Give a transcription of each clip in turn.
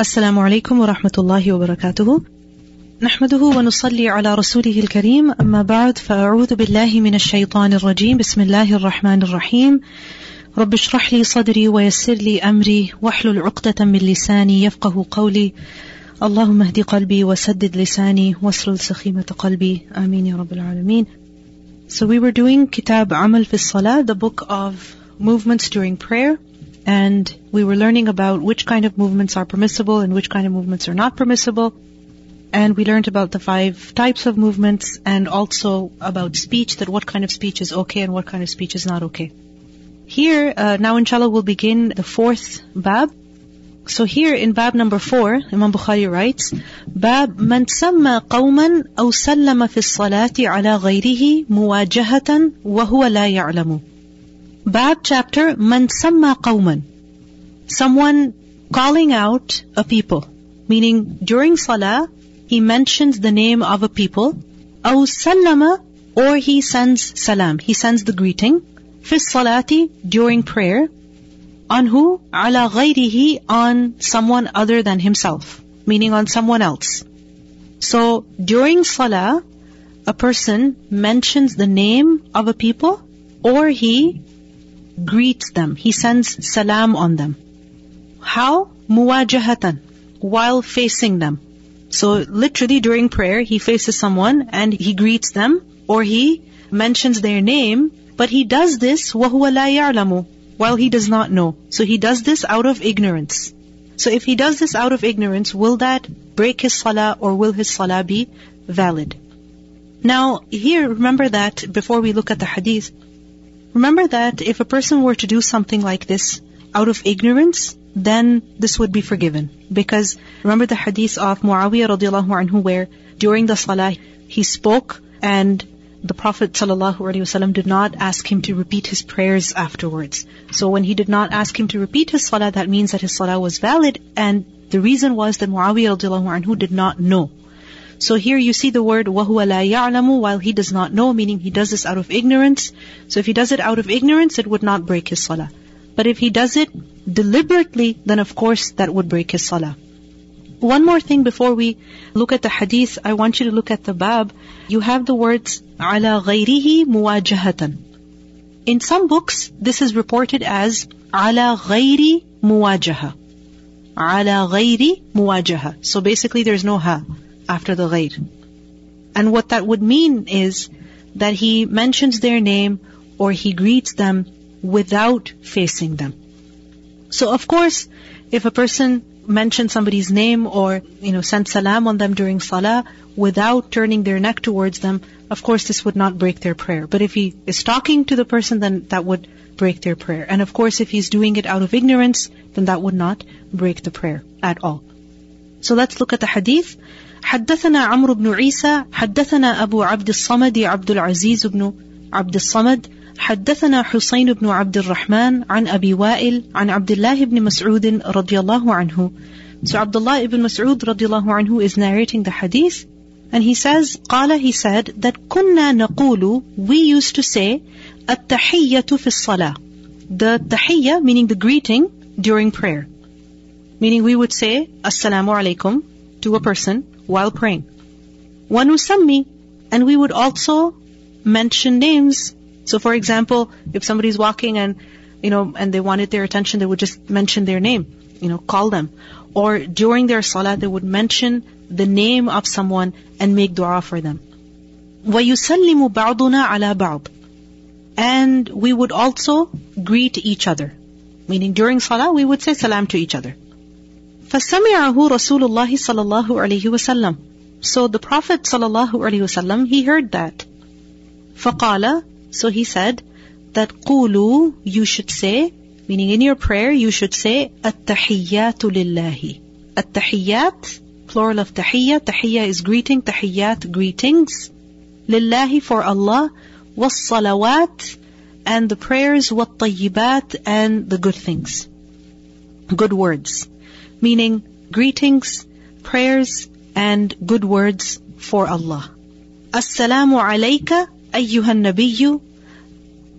السلام عليكم ورحمة الله وبركاته. نحمده ونصلي على رسوله الكريم أما بعد فأعوذ بالله من الشيطان الرجيم بسم الله الرحمن الرحيم. رب اشرح لي صدري ويسر لي أمري واحلل عقدة من لساني يفقه قولي. اللهم اهد قلبي وسدد لساني واسلل سخيمة قلبي آمين يا رب العالمين. So we were doing Kitab Amal fi Salah, the book of movements during prayer. And we were learning about which kind of movements are permissible and which kind of movements are not permissible. And we learned about the five types of movements and also about speech, that what kind of speech is okay and what kind of speech is not okay. Here, uh, now inshallah we'll begin the fourth bab. So here in bab number four, Imam Bukhari writes, باب من سمى قوما أو سلم في الصلاة على غيره مواجهة وهو لا يعلم. Bab chapter Man Samma Qawman. Someone calling out a people. Meaning during Salah, he mentions the name of a people. Sallama, or he sends salam. He sends the greeting. Fi salati, during prayer. On who? Ala ghayrihi, on someone other than himself. Meaning on someone else. So during Salah, a person mentions the name of a people or he greets them. He sends salam on them. How? Muwajahatan. While facing them. So literally during prayer, he faces someone and he greets them or he mentions their name, but he does this وَهُوَ لَا يَعْلَمُ while he does not know. So he does this out of ignorance. So if he does this out of ignorance, will that break his salah or will his salah be valid? Now, here, remember that before we look at the hadith, Remember that if a person were to do something like this out of ignorance, then this would be forgiven. Because remember the hadith of Muawiyah radiallahu anhu where during the salah he spoke and the Prophet ﷺ did not ask him to repeat his prayers afterwards. So when he did not ask him to repeat his salah, that means that his salah was valid and the reason was that Muawiyah radiallahu anhu did not know. So here you see the word وَهُوَ لَا يَعْلَمُ while he does not know, meaning he does this out of ignorance. So if he does it out of ignorance, it would not break his salah. But if he does it deliberately, then of course that would break his salah. One more thing before we look at the hadith, I want you to look at the bab. You have the words عَلَى غَيْرِهِ مُوَاجَهَةً In some books, this is reported as عَلَى غَيْرِ مُوَاجَهَةً عَلَى غَيْرِ مُوَاجَهَةً So basically there's no ha after the ghayr. And what that would mean is that he mentions their name or he greets them without facing them. So of course, if a person mentions somebody's name or, you know, sends salam on them during salah without turning their neck towards them, of course this would not break their prayer. But if he is talking to the person, then that would break their prayer. And of course if he's doing it out of ignorance, then that would not break the prayer at all. So let's look at the hadith. حدثنا عمرو بن عيسى حدثنا أبو عبد الصمد عبد العزيز بن عبد الصمد حدثنا حسين بن عبد الرحمن عن أبي وائل عن عبد الله بن مسعود رضي الله عنه So Abdullah ibn Mas'ud radiallahu anhu is narrating the hadith and he says, قال he said that كنا نقول we used to say التحية في الصلاة the tahiyya meaning the greeting during prayer meaning we would say assalamu alaikum to a person while praying. وَنُسَمِّي And we would also mention names. So for example, if somebody's walking and, you know, and they wanted their attention, they would just mention their name, you know, call them. Or during their salah, they would mention the name of someone and make dua for them. وَيُسَلِّمُ بَعْضُنَا عَلَى بَعْضٍ And we would also greet each other. Meaning during salah, we would say salam to each other. فَسَمِعَهُ رَسُولُ اللَّهِ صَلَى اللَّهُ عَلَيْهِ وَسَلَّمَ So the Prophet صلى الله عليه وسلم, he heard that. فَقَالَ So he said that قُولُوا You should say, meaning in your prayer, you should say التَّحِيَّاتُ لِلَّهِ التَّحِيَّات plural of tahiyya. Tahiyya is greeting, tahiyyat, greetings. Lillahi for Allah, was salawat and the prayers, والطيبات and the good things, good words meaning greetings, prayers, and good words for Allah. Assalamu alayka ayyuhan nabiyyu.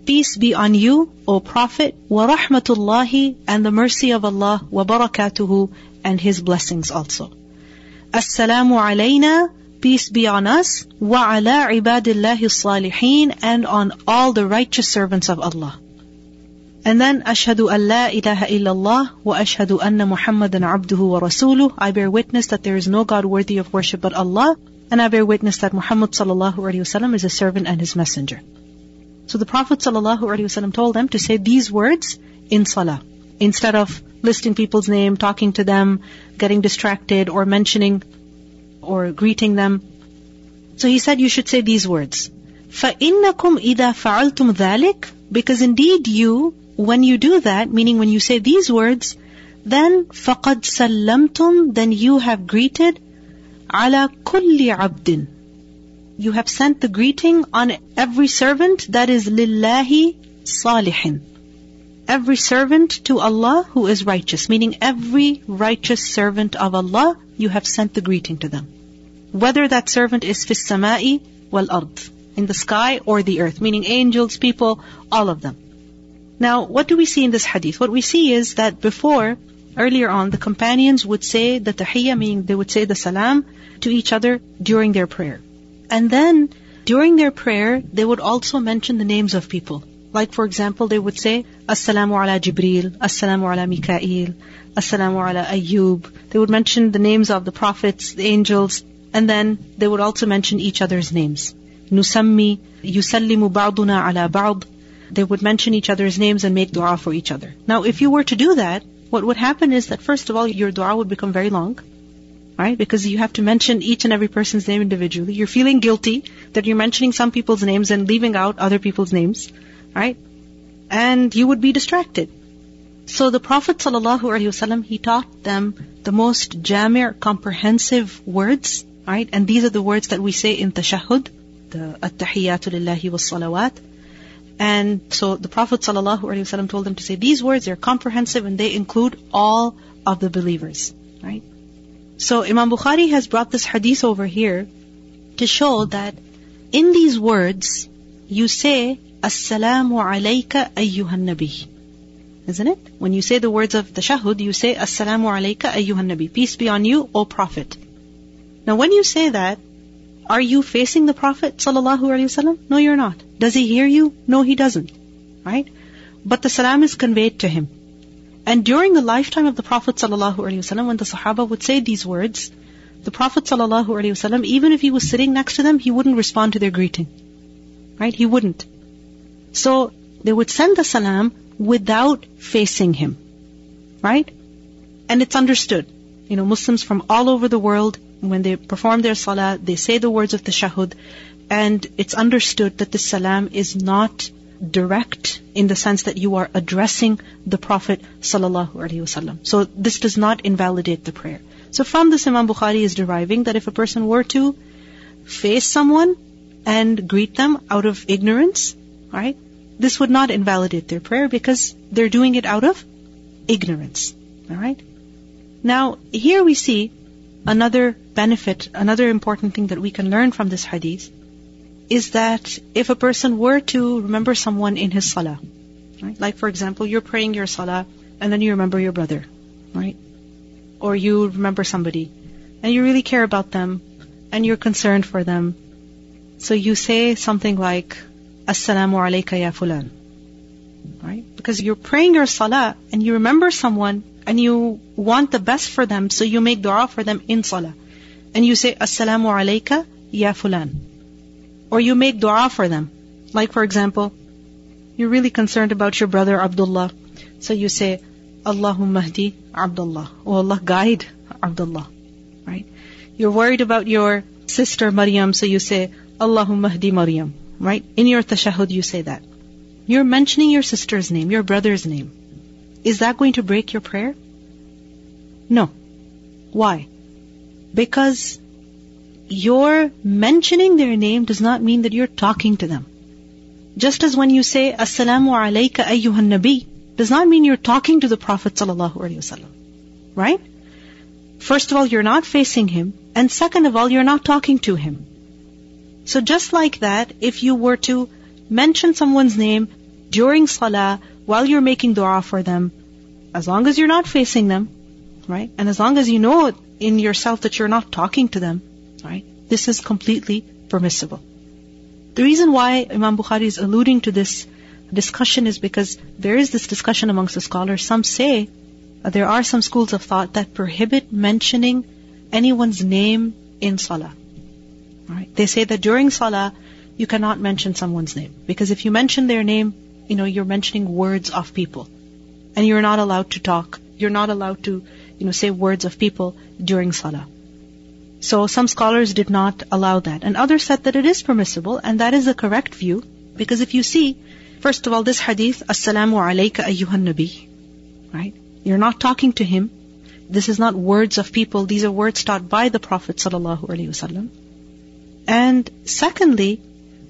Peace be on you, O Prophet, wa rahmatullahi, and the mercy of Allah, wa barakatuhu, and his blessings also. Assalamu alayna, peace be on us, wa ala ibadillahi salihin, and on all the righteous servants of Allah. And then, ashhadu an la ilaha illallah wa ashhadu anna Muhammadan abduhu wa rasuluh. I bear witness that there is no God worthy of worship but Allah, and I bear witness that Muhammad sallallahu alaihi wasallam is a servant and his messenger. So the Prophet sallallahu alaihi wasallam told them to say these words in salah instead of listing people's name, talking to them, getting distracted, or mentioning or greeting them. So he said you should say these words. فَإِنَّكُمْ إِذَا فَعَلْتُمْ ذَلِكَ Because indeed you, when you do that, meaning when you say these words, then فَقَدْ سَلَّمْتُمْ Then you have greeted عَلَى كُلِّ عَبْدٍ You have sent the greeting on every servant that is لِلَّهِ صَالِحٍ every servant to Allah who is righteous, meaning every righteous servant of Allah, you have sent the greeting to them. Whether that servant is fis sama'i wal ard, in the sky or the earth, meaning angels, people, all of them. Now, what do we see in this hadith? What we see is that before, earlier on, the companions would say the tahiyyah, meaning they would say the salam to each other during their prayer. And then, during their prayer, they would also mention the names of people. Like for example, they would say, Assalamu ala Jibril, Assalamu ala Mikael, Assalamu ala Ayyub. They would mention the names of the prophets, the angels, and then they would also mention each other's names. Nusammi, Yusallimu ba'duna ala ba'd. They would mention each other's names and make dua for each other. Now, if you were to do that, what would happen is that first of all, your dua would become very long. Right? Because you have to mention each and every person's name individually. You're feeling guilty that you're mentioning some people's names and leaving out other people's names right? And you would be distracted. So the Prophet ﷺ, he taught them the most jamir, comprehensive words, right? And these are the words that we say in tashahhud, the at-tahiyyatu lillahi was salawat. And so the Prophet ﷺ told them to say these words, they're comprehensive and they include all of the believers, right? So Imam Bukhari has brought this hadith over here to show that in these words, you say Assalamu alayka ayyuhan nabi. Isn't it? When you say the words of the shahud, you say Assalamu alayka ayyuhan nabi. Peace be on you, O Prophet. Now when you say that, are you facing the Prophet wasallam? No, you're not. Does he hear you? No, he doesn't. Right? But the salam is conveyed to him. And during the lifetime of the Prophet wasallam, when the Sahaba would say these words, the Prophet wasallam, even if he was sitting next to them, he wouldn't respond to their greeting. Right? He wouldn't. So they would send the salam without facing him. Right? And it's understood. You know, Muslims from all over the world, when they perform their salah, they say the words of the shahud, and it's understood that the salam is not direct in the sense that you are addressing the Prophet sallallahu. So this does not invalidate the prayer. So from this Imam Bukhari is deriving that if a person were to face someone and greet them out of ignorance, Right? This would not invalidate their prayer because they're doing it out of ignorance. Alright? Now, here we see another benefit, another important thing that we can learn from this hadith is that if a person were to remember someone in his salah, right? Like for example, you're praying your salah and then you remember your brother, right? Or you remember somebody and you really care about them and you're concerned for them. So you say something like, Assalamu alayka ya fulan. Right? Because you're praying your salah and you remember someone and you want the best for them, so you make dua for them in salah. And you say, Assalamu alayka ya fulan. Or you make dua for them. Like for example, you're really concerned about your brother Abdullah. So you say, Allahumma hdi Abdullah. Oh Allah guide Abdullah. Right? You're worried about your sister Maryam, so you say, Allahumma hdi Maryam right? In your tashahud, you say that. You're mentioning your sister's name, your brother's name. Is that going to break your prayer? No. Why? Because your mentioning their name does not mean that you're talking to them. Just as when you say, Assalamu alayka ayyuhan nabi, does not mean you're talking to the Prophet sallallahu alaihi wasallam. Right? First of all, you're not facing him, and second of all, you're not talking to him. So just like that, if you were to mention someone's name during salah while you're making dua for them, as long as you're not facing them, right? And as long as you know in yourself that you're not talking to them, right? This is completely permissible. The reason why Imam Bukhari is alluding to this discussion is because there is this discussion amongst the scholars. Some say uh, there are some schools of thought that prohibit mentioning anyone's name in salah. Right? They say that during salah, you cannot mention someone's name. Because if you mention their name, you know, you're mentioning words of people. And you're not allowed to talk. You're not allowed to, you know, say words of people during salah. So some scholars did not allow that. And others said that it is permissible, and that is the correct view. Because if you see, first of all, this hadith, Assalamu alayka ayyuhan nabi. Right? You're not talking to him. This is not words of people. These are words taught by the Prophet sallallahu alaihi wasallam. And secondly,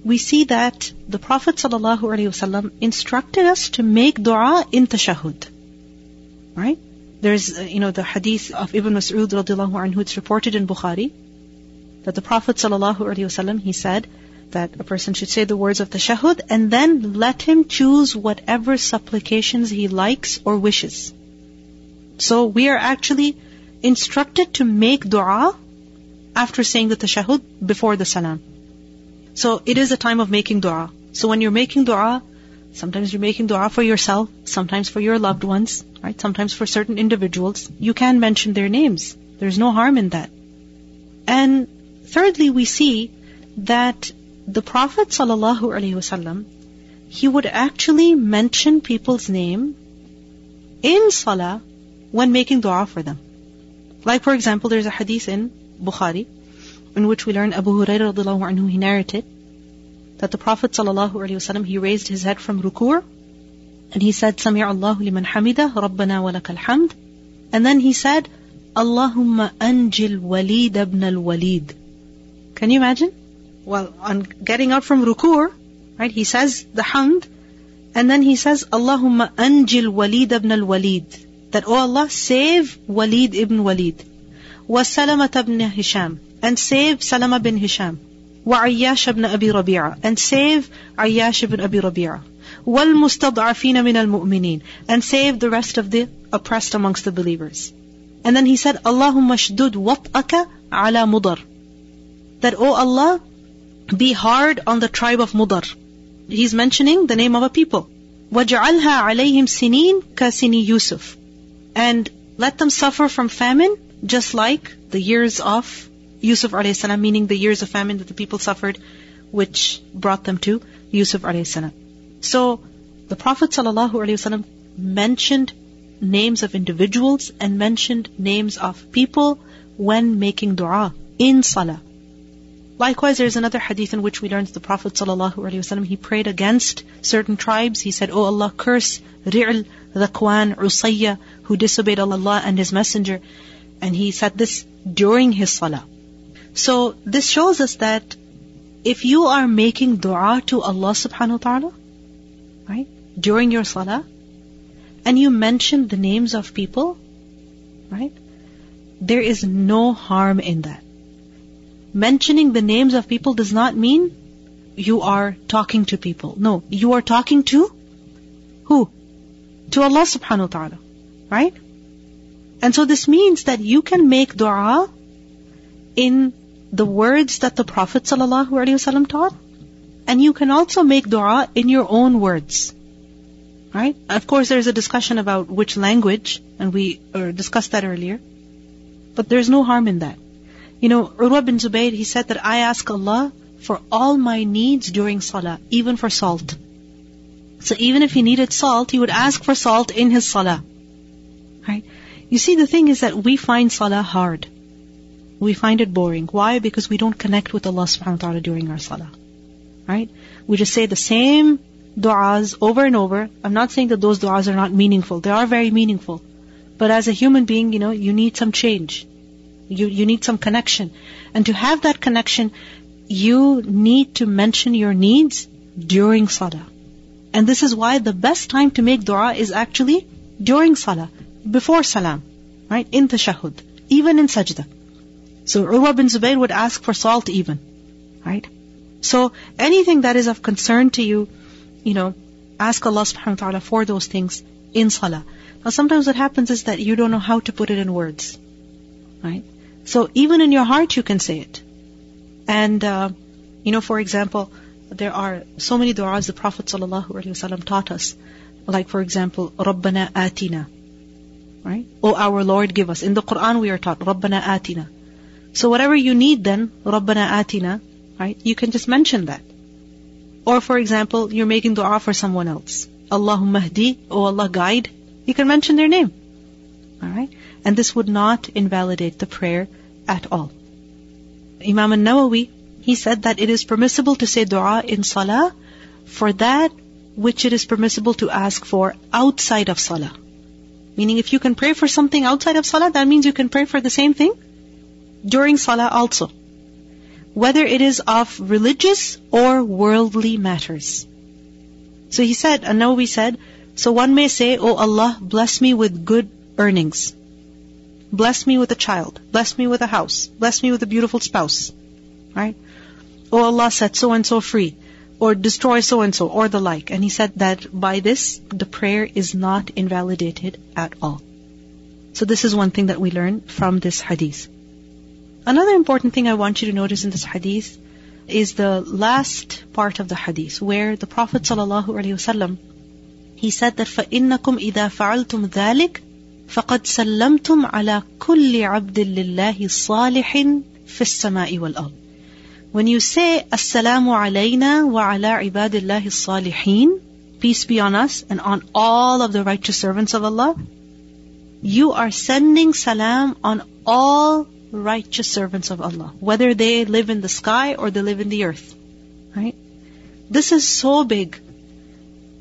we see that the Prophet ﷺ instructed us to make dua in tashahud. Right? There's, uh, you know, the hadith of Ibn Mas'ud radiallahu anhu, it's reported in Bukhari, that the Prophet ﷺ, he said that a person should say the words of tashahud and then let him choose whatever supplications he likes or wishes. So we are actually instructed to make dua after saying the tashahud before the salam. So it is a time of making dua. So when you're making dua, sometimes you're making dua for yourself, sometimes for your loved ones, right? Sometimes for certain individuals. You can mention their names. There's no harm in that. And thirdly, we see that the Prophet ﷺ, he would actually mention people's name in salah when making dua for them. Like for example, there's a hadith in Bukhari in which we learn Abu Hurairah anhu, he narrated that the Prophet sallallahu alaihi wasallam, he raised his head from ruku and he said, Sami' Allahu liman hamida, Rabbana wa lakal hamd. And then he said, Allahumma anjil walid ibn al-walid. Can you imagine? Well, on getting up from ruku, right, he says the hamd, and then he says, Allahumma anjil walid ibn al-walid. That, oh Allah, save Walid ibn Walid. Wa Salamat ibn Hisham and save Salama bin Hisham. وعياش بن أبي ربيعة and save عياش بن أبي ربيعة والمستضعفين من المؤمنين and save the rest of the oppressed amongst the believers. And then he said, اللهم اشدد وطأك على مضر. That, oh Allah, be hard on the tribe of Mudar. He's mentioning the name of a people. وَجْعَلْهَا عَلَيْهِمْ سِنِينَ كَسِنِي يُوسُف And let them suffer from famine just like the years of Yusuf a.s., meaning the years of famine that the people suffered, which brought them to Yusuf a.s. So, the Prophet ﷺ mentioned names of individuals and mentioned names of people when making dua in salah. Likewise, there's another hadith in which we learn that the Prophet ﷺ, he prayed against certain tribes. He said, Oh Allah, curse Ri'l, Dhakwan, Usayya, who disobeyed Allah and His Messenger. And he said this during his salah. So this shows us that if you are making dua to Allah subhanahu wa ta'ala, right, during your salah, and you mention the names of people, right, there is no harm in that. Mentioning the names of people does not mean you are talking to people. No, you are talking to who? To Allah subhanahu wa ta'ala. Right? And so this means that you can make dua in the words that the Prophet ﷺ taught, and you can also make dua in your own words. Right? Of course, there's a discussion about which language, and we uh, discussed that earlier. But there's no harm in that. You know, Urwa bin Zubayr, he said that I ask Allah for all my needs during salah, even for salt. So even if he needed salt, he would ask for salt in his salah. Right? You see, the thing is that we find salah hard. We find it boring. Why? Because we don't connect with Allah subhanahu wa ta'ala during our salah. Right? We just say the same du'as over and over. I'm not saying that those du'as are not meaningful. They are very meaningful. But as a human being, you know, you need some change. You, you need some connection. And to have that connection, you need to mention your needs during salah. And this is why the best time to make dua is actually during salah before salam, right? In tashahud, even in sajda. So Urwa bin Zubayr would ask for salt even, right? So anything that is of concern to you, you know, ask Allah subhanahu wa ta'ala for those things in salah. Now sometimes what happens is that you don't know how to put it in words, right? So even in your heart you can say it. And, uh, you know, for example, there are so many du'as the Prophet ﷺ taught us. Like for example, Rabbana atina. Right? Oh our Lord give us. In the Quran we are taught, Rabbana atina. So whatever you need then, رَبَّنَا آتِنَا Right? You can just mention that. Or for example, you're making dua for someone else. Allahumma hdi, oh Allah guide. You can mention their name. Alright? And this would not invalidate the prayer at all. Imam al-Nawawi, he said that it is permissible to say dua in salah for that which it is permissible to ask for outside of salah. Meaning if you can pray for something outside of salah, that means you can pray for the same thing during salah also. Whether it is of religious or worldly matters. So he said, an-Nawawi said, so one may say, Oh Allah, bless me with good earnings. Bless me with a child. Bless me with a house. Bless me with a beautiful spouse. Right? Oh Allah, set so and so free. Or destroy so and so, or the like. And he said that by this, the prayer is not invalidated at all. So this is one thing that we learn from this hadith. Another important thing I want you to notice in this hadith is the last part of the hadith where the Prophet ﷺ he said that فَإِنَّكُمْ إِذَا فَعَلْتُمْ ذَلِكَ فَقَدْ سَلَّمْتُمْ عَلَى كُلِّ عَبْدٍ لِلَّهِ صَالِحٍ فِي السَّمَاءِ وَالْأَرْضِ When you say Assalamu alayna wa ala ibadillahi salihin, peace be on us and on all of the righteous servants of Allah, you are sending salam on all righteous servants of Allah, whether they live in the sky or they live in the earth. Right? This is so big.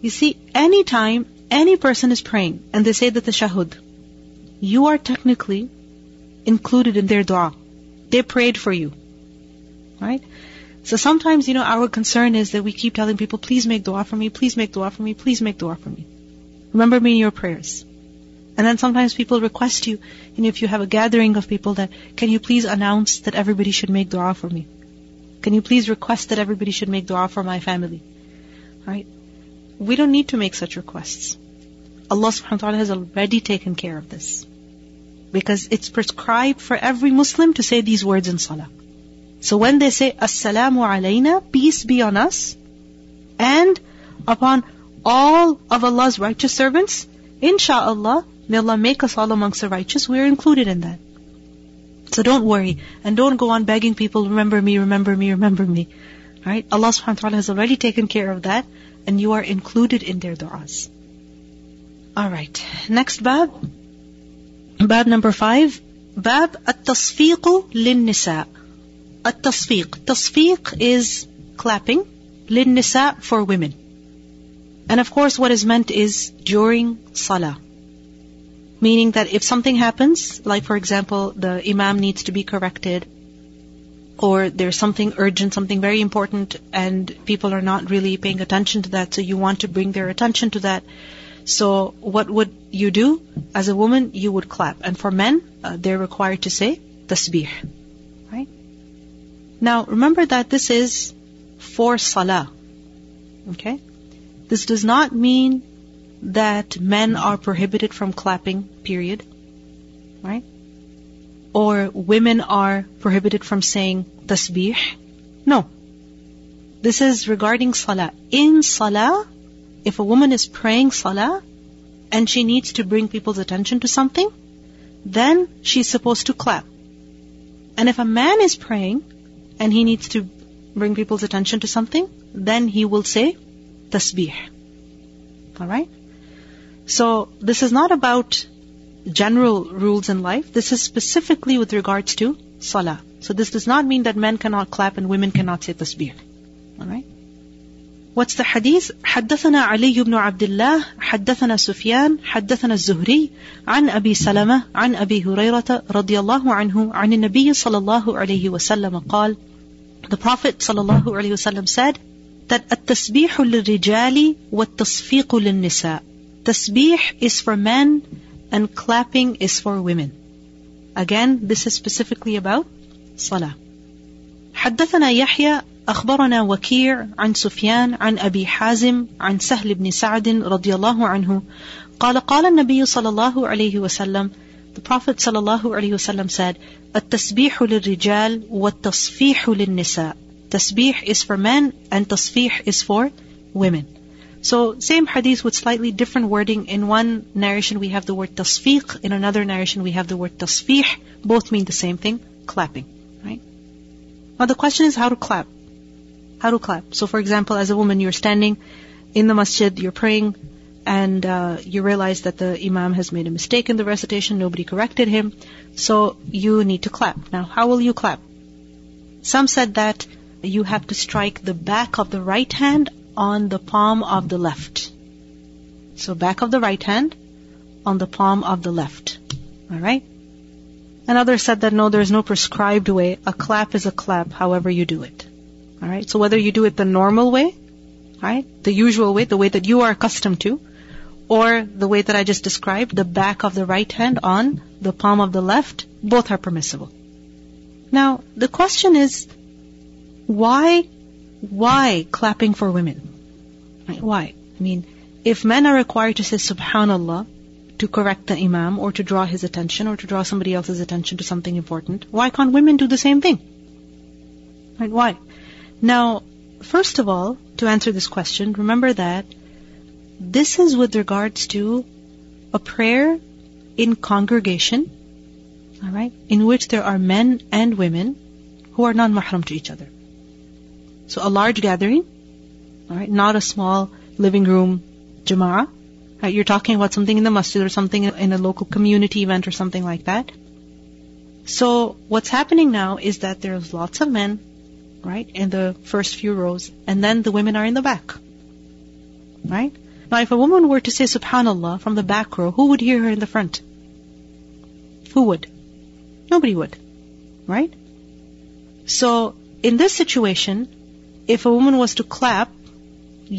You see, anytime any person is praying and they say that the tashahud, you are technically included in their dua. They prayed for you. Right? So sometimes, you know, our concern is that we keep telling people, please make dua for me, please make dua for me, please make dua for me. Remember me in your prayers. And then sometimes people request you, and if you have a gathering of people that, can you please announce that everybody should make dua for me? Can you please request that everybody should make dua for my family? Right? We don't need to make such requests. Allah subhanahu wa ta'ala has already taken care of this. Because it's prescribed for every Muslim to say these words in salah. So when they say, Assalamu alayna, peace be on us, and upon all of Allah's righteous servants, insha'Allah, May Allah make us all amongst the righteous. We're included in that. So don't worry. And don't go on begging people, remember me, remember me, remember me. Right? Allah subhanahu wa ta'ala has already taken care of that. And you are included in their du'as. Alright. Next bab. Bab number five. Bab at-tasfiq lin-nisa. At-tasfiq. Tasfiq is clapping. Lin-nisa for women. And of course what is meant is during salah. Meaning that if something happens, like for example, the imam needs to be corrected, or there's something urgent, something very important, and people are not really paying attention to that, so you want to bring their attention to that. So what would you do? As a woman, you would clap. And for men, uh, they're required to say tasbih. Right? Now, remember that this is for salah. Okay? This does not mean that men are prohibited from clapping, period. Right? Or women are prohibited from saying tasbih. No. This is regarding salah. In salah, if a woman is praying salah and she needs to bring people's attention to something, then she's supposed to clap. And if a man is praying and he needs to bring people's attention to something, then he will say tasbih. Alright? So this is not about general rules in life. This is specifically with regards to salah. So this does not mean that men cannot clap and women cannot say tasbih. Alright? What's the hadith? حدثنا علي بن عبد الله حدثنا سفيان حدثنا الزهري عن أبي سلمة عن أبي هريرة رضي الله عنه عن النبي صلى الله عليه وسلم قال The Prophet صلى الله عليه وسلم said that التسبيح للرجال والتصفيق للنساء Tasbih is for men and clapping is for women. Again, this is specifically about Salah. حدثنا يحيى أخبرنا وكيع عن سفيان عن أبي حازم عن سهل بن سعد رضي الله عنه قال قال النبي صلى الله عليه وسلم The Prophet صلى الله عليه وسلم said التسبيح للرجال والتصفيح للنساء Tasbih is for men and tasfih is for women. So same hadith with slightly different wording. In one narration we have the word tasfiq, in another narration we have the word tasfih. Both mean the same thing, clapping, right? Now the question is how to clap. How to clap. So for example, as a woman, you're standing in the masjid, you're praying, and uh, you realize that the imam has made a mistake in the recitation, nobody corrected him, so you need to clap. Now, how will you clap? Some said that you have to strike the back of the right hand on the palm of the left. So back of the right hand on the palm of the left. Alright? Another said that no, there's no prescribed way. A clap is a clap, however you do it. Alright? So whether you do it the normal way, right? The usual way, the way that you are accustomed to, or the way that I just described, the back of the right hand on the palm of the left, both are permissible. Now, the question is, why, why clapping for women? Right? Why? I mean, if men are required to say subhanallah to correct the imam or to draw his attention or to draw somebody else's attention to something important, why can't women do the same thing? Right? Why? Now, first of all, to answer this question, remember that this is with regards to a prayer in congregation, alright, in which there are men and women who are non-mahram to each other. So a large gathering, alright, not a small living room jama'ah. Right? You're talking about something in the masjid or something in a local community event or something like that. So what's happening now is that there's lots of men, right, in the first few rows, and then the women are in the back. Right? Now if a woman were to say subhanallah from the back row, who would hear her in the front? Who would? Nobody would. Right? So in this situation, if a woman was to clap,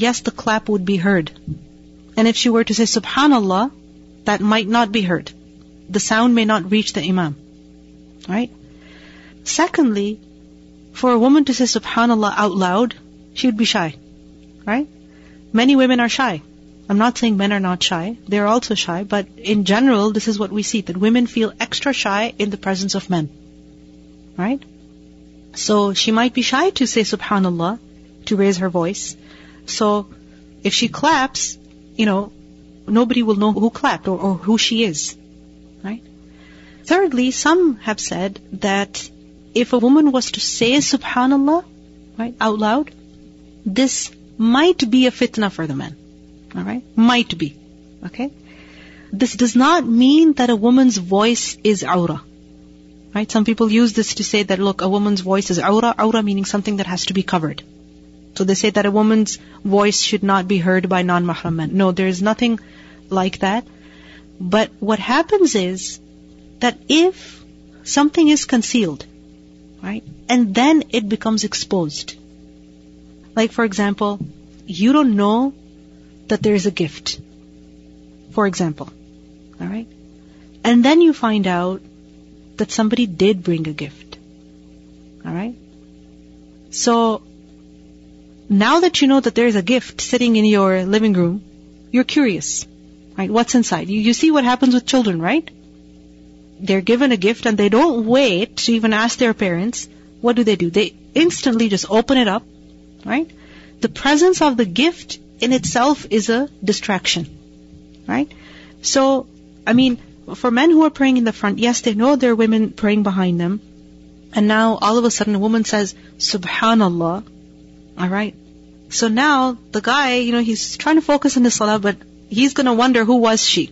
yes, the clap would be heard. And if she were to say subhanallah, that might not be heard. The sound may not reach the imam. Right? Secondly, for a woman to say subhanallah out loud, she would be shy. Right? Many women are shy. I'm not saying men are not shy. They're also shy, but in general, this is what we see, that women feel extra shy in the presence of men. Right? So she might be shy to say subhanallah, to raise her voice. So if she claps, you know, nobody will know who clapped or, or who she is. Right? Thirdly, some have said that if a woman was to say subhanallah, right, out loud, this might be a fitna for the men. Alright? Might be. Okay? This does not mean that a woman's voice is aura. Right? Some people use this to say that, look, a woman's voice is aura, aura meaning something that has to be covered. So they say that a woman's voice should not be heard by non-mahram men. No, there is nothing like that. But what happens is that if something is concealed, right, and then it becomes exposed. Like for example, you don't know that there is a gift. For example. Alright? And then you find out that somebody did bring a gift. Alright? So, now that you know that there is a gift sitting in your living room, you're curious. Right? What's inside? You, you see what happens with children, right? They're given a gift and they don't wait to even ask their parents. What do they do? They instantly just open it up, right? The presence of the gift in itself is a distraction, right? So, I mean, for men who are praying in the front, yes, they know there are women praying behind them. And now all of a sudden a woman says, Subhanallah. Alright? So now the guy, you know, he's trying to focus on the salah, but he's gonna wonder who was she.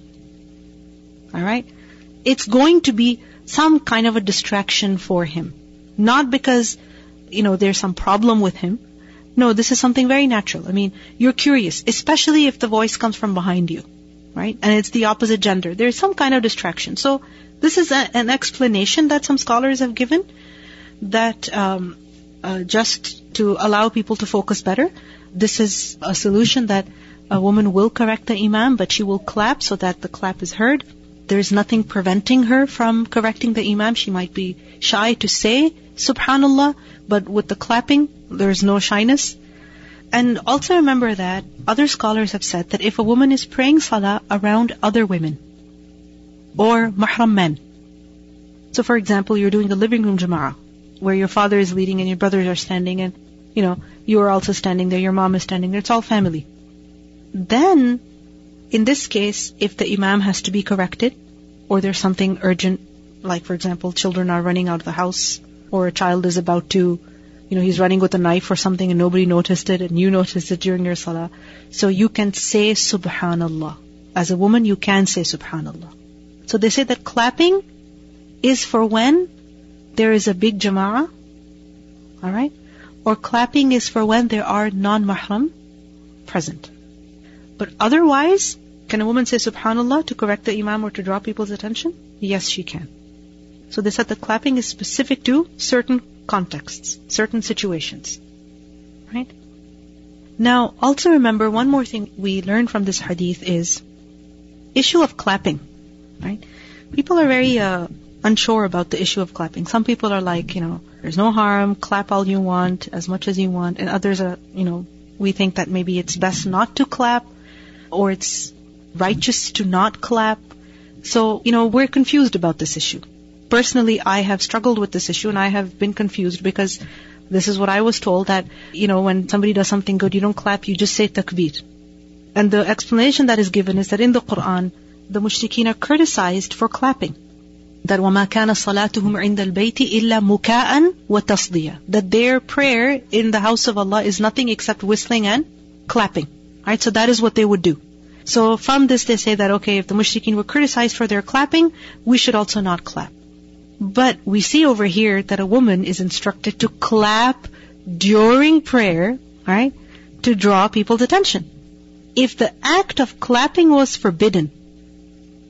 Alright? It's going to be some kind of a distraction for him. Not because, you know, there's some problem with him. No, this is something very natural. I mean, you're curious, especially if the voice comes from behind you right? And it's the opposite gender. There's some kind of distraction. So this is a, an explanation that some scholars have given that um, uh, just to allow people to focus better. This is a solution that a woman will correct the imam, but she will clap so that the clap is heard. There is nothing preventing her from correcting the imam. She might be shy to say subhanallah, but with the clapping, there's no shyness. And also remember that other scholars have said that if a woman is praying salah around other women or mahram men, so for example, you're doing the living room jama'ah, where your father is leading and your brothers are standing and, you know, you are also standing there, your mom is standing there, it's all family. Then, in this case, if the imam has to be corrected, or there's something urgent, like for example, children are running out of the house, or a child is about to, you know, he's running with a knife or something and nobody noticed it and you noticed it during your salah. So you can say subhanallah. As a woman, you can say subhanallah. So they say that clapping is for when there is a big jama'ah, alright? Or clapping is for when there are non-mahram present. But otherwise, can a woman say subhanallah to correct the imam or to draw people's attention? Yes, she can. So they said that clapping is specific to certain contexts, certain situations. Right? Now, also remember one more thing we learned from this hadith is issue of clapping. Right? People are very uh, unsure about the issue of clapping. Some people are like, you know, there's no harm, clap all you want, as much as you want, and others are, you know, we think that maybe it's best not to clap, or it's righteous to not clap. So, you know, we're confused about this issue Personally, I have struggled with this issue and I have been confused because this is what I was told that, you know, when somebody does something good, you don't clap, you just say takbir. And the explanation that is given is that in the Quran, the mushrikeen are criticized for clapping. That وَمَا كَانَ صَلَاتُهُمْ عِنْدَ الْبَيْتِ إِلَّا مُكَاءً وَتَصْدِيًا That their prayer in the house of Allah is nothing except whistling and clapping. Right? So that is what they would do. So from this they say that, okay, if the mushrikeen were criticized for their clapping, we should also not clap. But we see over here that a woman is instructed to clap during prayer, right? To draw people's attention. If the act of clapping was forbidden,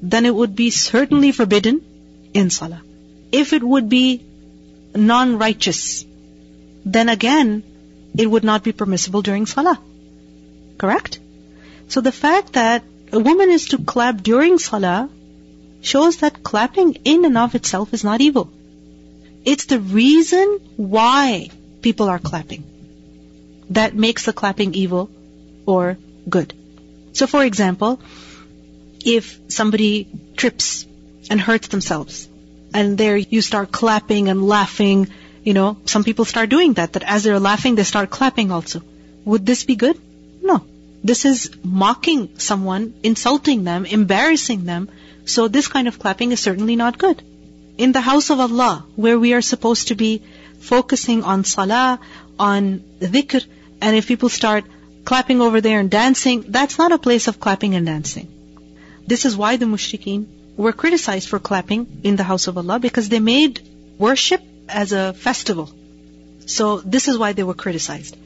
then it would be certainly forbidden in salah. If it would be non-righteous, then again, it would not be permissible during salah. Correct? So the fact that a woman is to clap during salah shows that clapping in and of itself is not evil. It's the reason why people are clapping that makes the clapping evil or good. So for example, if somebody trips and hurts themselves and there you start clapping and laughing, you know, some people start doing that, that as they're laughing, they start clapping also. Would this be good? No. This is mocking someone, insulting them, embarrassing them, so this kind of clapping is certainly not good. In the house of Allah, where we are supposed to be focusing on salah, on dhikr, and if people start clapping over there and dancing, that's not a place of clapping and dancing. This is why the mushrikeen were criticized for clapping in the house of Allah because they made worship as a festival. So this is why they were criticized.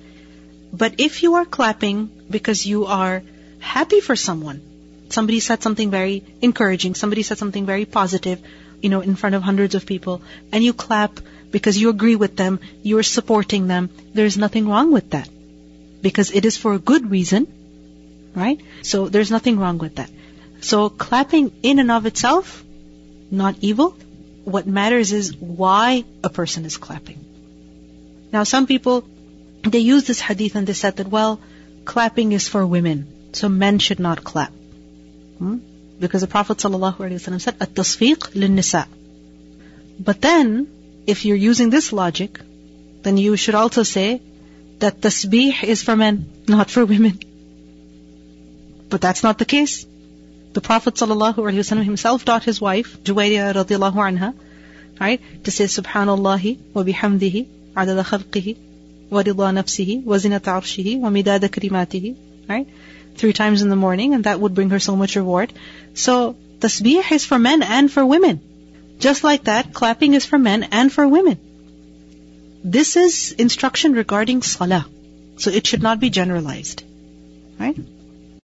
But if you are clapping because you are happy for someone, somebody said something very encouraging, somebody said something very positive, you know, in front of hundreds of people, and you clap because you agree with them, you're supporting them, there's nothing wrong with that. Because it is for a good reason, right? So there's nothing wrong with that. So clapping in and of itself, not evil. What matters is why a person is clapping. Now some people, they use this hadith and they said that, well, clapping is for women, so men should not clap. Hmm? Because the Prophet ﷺ said, At-tasfiq lin-nisa. But then, if you're using this logic, then you should also say that tasbih is for men, not for women. But that's not the case. The Prophet ﷺ himself taught his wife, Juwayriya radiallahu anha, right, to say Subhanallah wa bihamdihi, adada khalqihi, wa rida nafsihi, wa zinata arshihi, wa midada right? Three times in the morning, and that would bring her so much reward. So, tasbih is for men and for women. Just like that, clapping is for men and for women. This is instruction regarding salah. So it should not be generalized. Right?